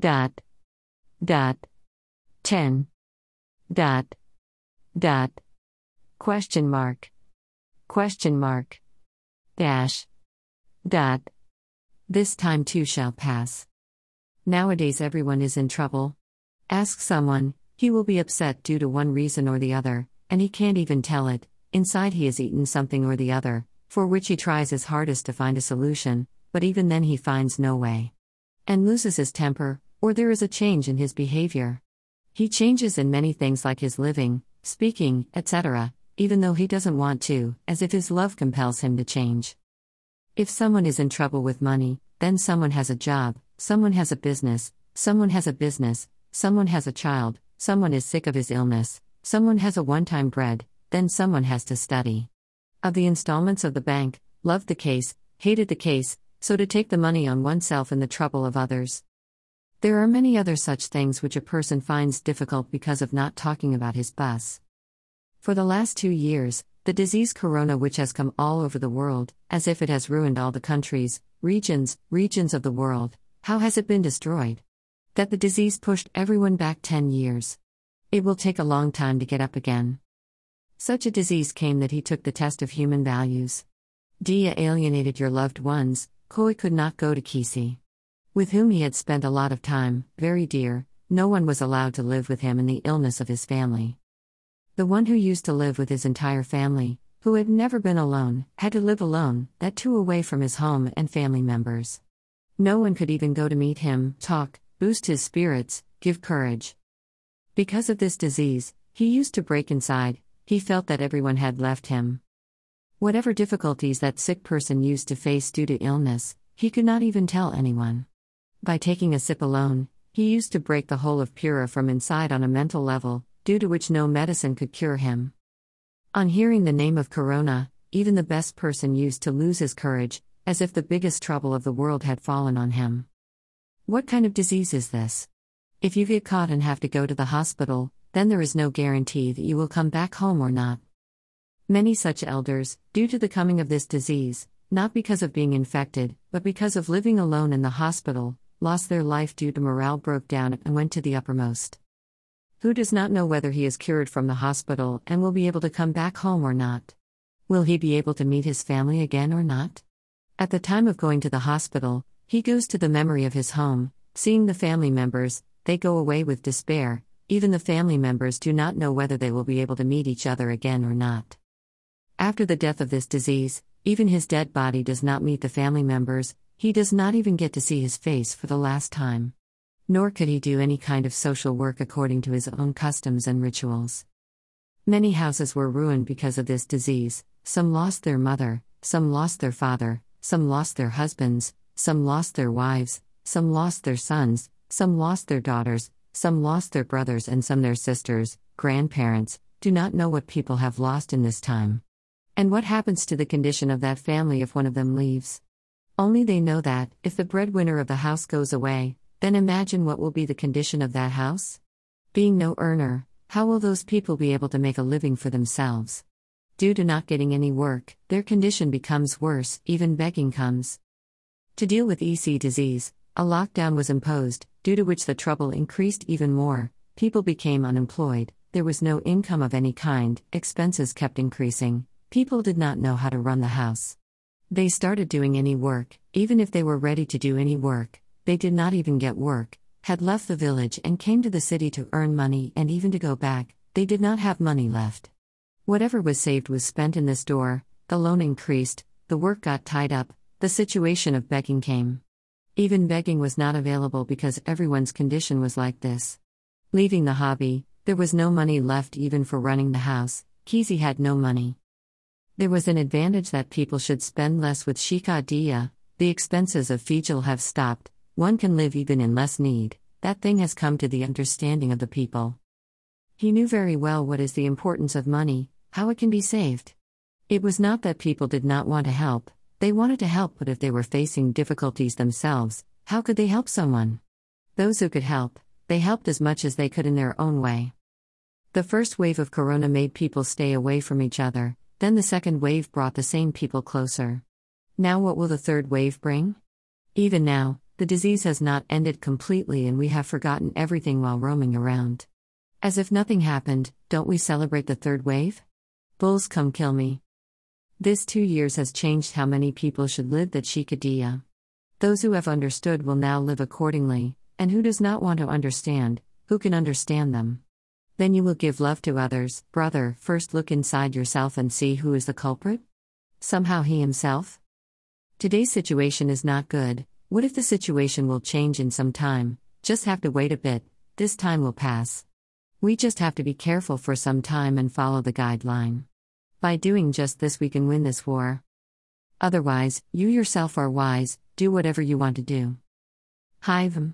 dot dot 10 dot dot question mark question mark dash dot. This time too shall pass. Nowadays everyone is in trouble. Ask someone he will be upset due to one reason or the other and he can't even tell it. Inside he has eaten something or the other for which he tries his hardest to find a solution but even then he finds no way. And loses his temper or there is a change in his behavior. He changes in many things like his living, speaking, etc., even though he doesn't want to, as if his love compels him to change. If someone is in trouble with money, then someone has a job, someone has a business, someone has a business, someone has a child, someone is sick of his illness, someone has a one time bread, then someone has to study. Of the installments of the bank, loved the case, hated the case, so to take the money on oneself and the trouble of others. There are many other such things which a person finds difficult because of not talking about his bus. For the last two years, the disease corona, which has come all over the world, as if it has ruined all the countries, regions, regions of the world, how has it been destroyed? That the disease pushed everyone back 10 years. It will take a long time to get up again. Such a disease came that he took the test of human values. Dia alienated your loved ones, Koi could not go to Kisi with whom he had spent a lot of time, very dear, no one was allowed to live with him in the illness of his family. The one who used to live with his entire family, who had never been alone, had to live alone, that too away from his home and family members. No one could even go to meet him, talk, boost his spirits, give courage. Because of this disease, he used to break inside, he felt that everyone had left him. Whatever difficulties that sick person used to face due to illness, he could not even tell anyone. By taking a sip alone, he used to break the whole of Pura from inside on a mental level, due to which no medicine could cure him. On hearing the name of Corona, even the best person used to lose his courage, as if the biggest trouble of the world had fallen on him. What kind of disease is this? If you get caught and have to go to the hospital, then there is no guarantee that you will come back home or not. Many such elders, due to the coming of this disease, not because of being infected, but because of living alone in the hospital, lost their life due to morale broke down and went to the uppermost. Who does not know whether he is cured from the hospital and will be able to come back home or not? Will he be able to meet his family again or not? At the time of going to the hospital, he goes to the memory of his home, seeing the family members, they go away with despair, even the family members do not know whether they will be able to meet each other again or not. After the death of this disease, even his dead body does not meet the family members, he does not even get to see his face for the last time. Nor could he do any kind of social work according to his own customs and rituals. Many houses were ruined because of this disease, some lost their mother, some lost their father, some lost their husbands, some lost their wives, some lost their sons, some lost their daughters, some lost their brothers, and some their sisters, grandparents, do not know what people have lost in this time. And what happens to the condition of that family if one of them leaves? Only they know that, if the breadwinner of the house goes away, then imagine what will be the condition of that house? Being no earner, how will those people be able to make a living for themselves? Due to not getting any work, their condition becomes worse, even begging comes. To deal with EC disease, a lockdown was imposed, due to which the trouble increased even more, people became unemployed, there was no income of any kind, expenses kept increasing, people did not know how to run the house. They started doing any work, even if they were ready to do any work, they did not even get work, had left the village and came to the city to earn money and even to go back, they did not have money left. Whatever was saved was spent in this door, the loan increased, the work got tied up, the situation of begging came. Even begging was not available because everyone's condition was like this. Leaving the hobby, there was no money left even for running the house, Kizi had no money. There was an advantage that people should spend less with Shika Dia, the expenses of Fijil have stopped, one can live even in less need, that thing has come to the understanding of the people. He knew very well what is the importance of money, how it can be saved. It was not that people did not want to help, they wanted to help, but if they were facing difficulties themselves, how could they help someone? Those who could help, they helped as much as they could in their own way. The first wave of corona made people stay away from each other, then the second wave brought the same people closer. Now, what will the third wave bring? Even now, The disease has not ended completely and we have forgotten everything while roaming around. As if nothing happened, don't we celebrate the third wave? Bulls come kill me. This two years has changed how many people should live that Shikadiya. Those who have understood will now live accordingly, and who does not want to understand, who can understand them? Then you will give love to others. Brother, first look inside yourself and see who is the culprit? Somehow he himself? Today's situation is not good. What if the situation will change in some time? Just have to wait a bit, this time will pass. We just have to be careful for some time and follow the guideline. By doing just this, we can win this war. Otherwise, you yourself are wise, do whatever you want to do. Hive.